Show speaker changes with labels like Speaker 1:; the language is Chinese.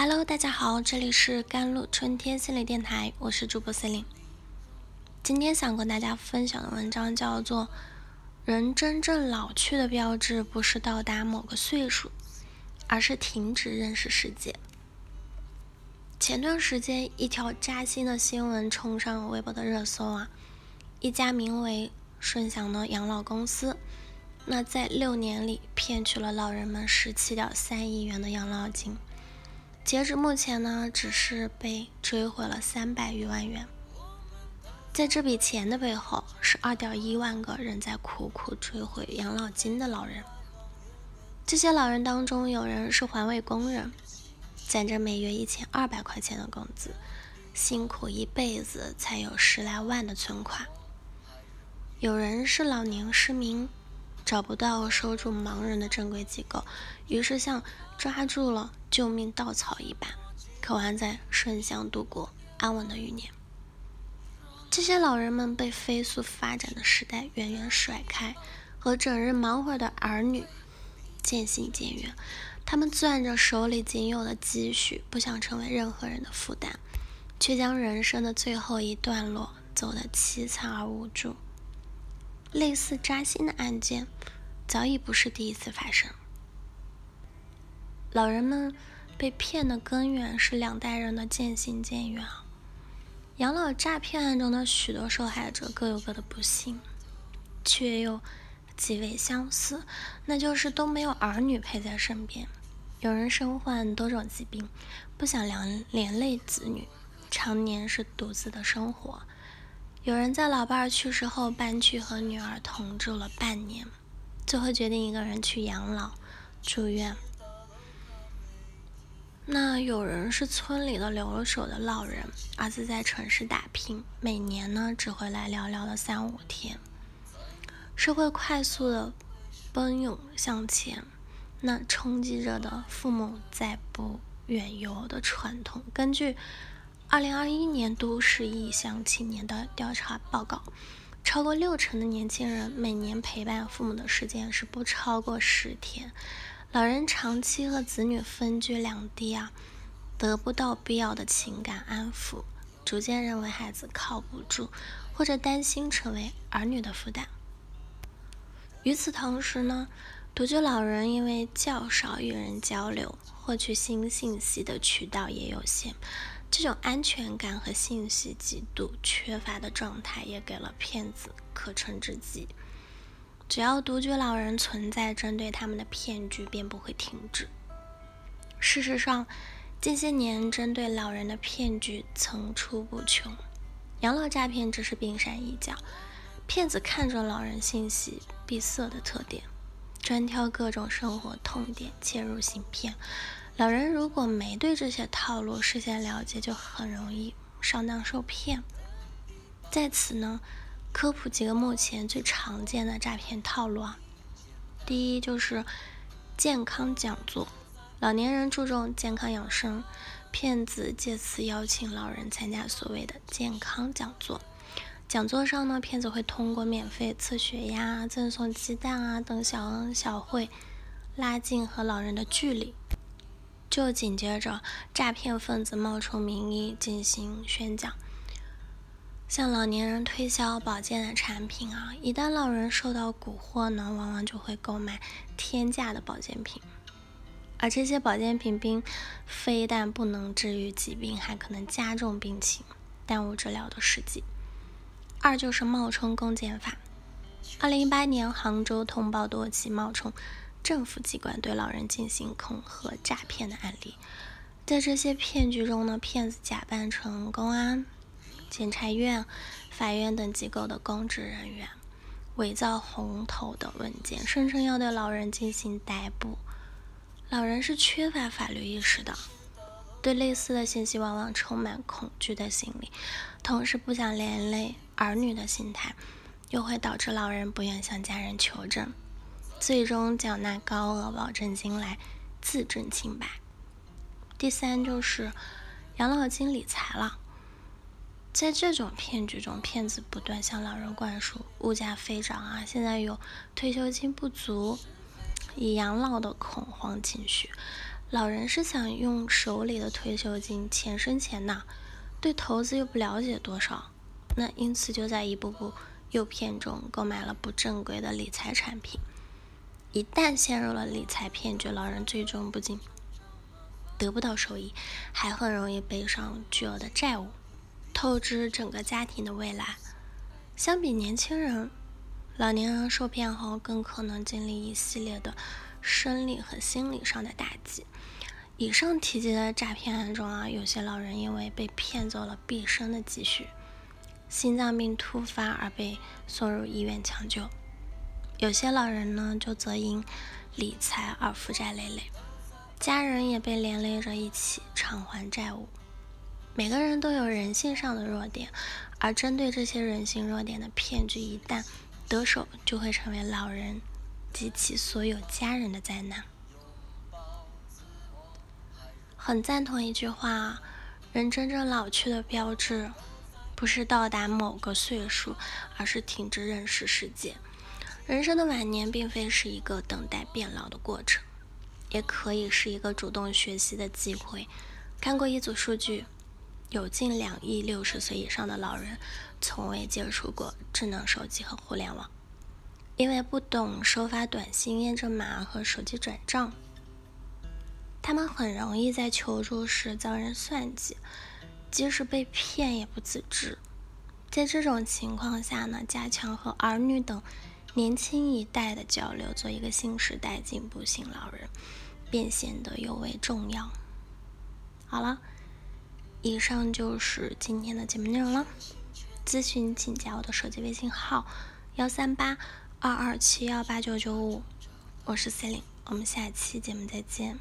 Speaker 1: Hello，大家好，这里是甘露春天心理电台，我是主播 c e l i n e 今天想跟大家分享的文章叫做《人真正老去的标志不是到达某个岁数，而是停止认识世界》。前段时间，一条扎心的新闻冲上了微博的热搜啊！一家名为顺享的养老公司，那在六年里骗取了老人们十七点三亿元的养老金。截止目前呢，只是被追回了三百余万元。在这笔钱的背后，是二点一万个人在苦苦追回养老金的老人。这些老人当中，有人是环卫工人，攒着每月一千二百块钱的工资，辛苦一辈子才有十来万的存款；有人是老年失明。找不到收住盲人的正规机构，于是像抓住了救命稻草一般，渴望在顺乡度过安稳的余年。这些老人们被飞速发展的时代远远甩开，和整日忙活的儿女渐行渐远。他们攥着手里仅有的积蓄，不想成为任何人的负担，却将人生的最后一段落走得凄惨而无助。类似扎心的案件早已不是第一次发生。老人们被骗的根源是两代人的渐行渐远。养老诈骗案中的许多受害者各有各的不幸，却又极为相似，那就是都没有儿女陪在身边。有人身患多种疾病，不想连连累子女，常年是独自的生活。有人在老伴儿去世后搬去和女儿同住了半年，最后决定一个人去养老住院。那有人是村里的留守的老人，儿子在城市打拼，每年呢只回来寥寥的三五天。社会快速的奔涌向前，那冲击着的父母再不远游的传统，根据。二零二一年都市异乡青年的调查报告，超过六成的年轻人每年陪伴父母的时间是不超过十天。老人长期和子女分居两地啊，得不到必要的情感安抚，逐渐认为孩子靠不住，或者担心成为儿女的负担。与此同时呢，独居老人因为较少与人交流，获取新信息的渠道也有限。这种安全感和信息极度缺乏的状态，也给了骗子可乘之机。只要独居老人存在，针对他们的骗局便不会停止。事实上，近些年针对老人的骗局层出不穷，养老诈骗只是冰山一角。骗子看中老人信息闭塞的特点，专挑各种生活痛点切入行骗。老人如果没对这些套路事先了解，就很容易上当受骗。在此呢，科普几个目前最常见的诈骗套路啊。第一就是健康讲座，老年人注重健康养生，骗子借此邀请老人参加所谓的健康讲座。讲座上呢，骗子会通过免费测血压、赠送鸡蛋啊等小恩小惠，拉近和老人的距离。就紧接着，诈骗分子冒充名医进行宣讲，向老年人推销保健的产品啊。一旦老人受到蛊惑呢，往往就会购买天价的保健品，而这些保健品并非但不能治愈疾病，还可能加重病情，耽误治疗的时机。二就是冒充公检法。二零一八年，杭州通报多起冒充。政府机关对老人进行恐吓诈骗的案例，在这些骗局中呢，骗子假扮成公安、检察院、法院等机构的公职人员，伪造红头的文件，声称要对老人进行逮捕。老人是缺乏法律意识的，对类似的信息往往充满恐惧的心理，同时不想连累儿女的心态，又会导致老人不愿向家人求证。最终缴纳高额保证金来自证清白。第三就是养老金理财了，在这种骗局中，骗子不断向老人灌输物价飞涨啊，现在有退休金不足，以养老的恐慌情绪。老人是想用手里的退休金钱生钱呐，对投资又不了解多少，那因此就在一步步诱骗中购买了不正规的理财产品。一旦陷入了理财骗局，老人最终不仅得不到收益，还很容易背上巨额的债务，透支整个家庭的未来。相比年轻人，老年人受骗后更可能经历一系列的生理和心理上的打击。以上提及的诈骗案中啊，有些老人因为被骗走了毕生的积蓄，心脏病突发而被送入医院抢救；有些老人呢，就则因理财而负债累累，家人也被连累着一起偿还债务。每个人都有人性上的弱点，而针对这些人性弱点的骗局，一旦得手，就会成为老人及其所有家人的灾难。很赞同一句话：人真正老去的标志，不是到达某个岁数，而是停止认识世界。人生的晚年，并非是一个等待变老的过程，也可以是一个主动学习的机会。看过一组数据，有近两亿六十岁以上的老人，从未接触过智能手机和互联网，因为不懂收发短信、验证码和手机转账。他们很容易在求助时遭人算计，即使被骗也不自知。在这种情况下呢，加强和儿女等年轻一代的交流，做一个新时代进步型老人，便显得尤为重要。好了，以上就是今天的节目内容了。咨询请加我的手机微信号：幺三八二二七幺八九九五，我是 c e l i n e 我们下期节目再见。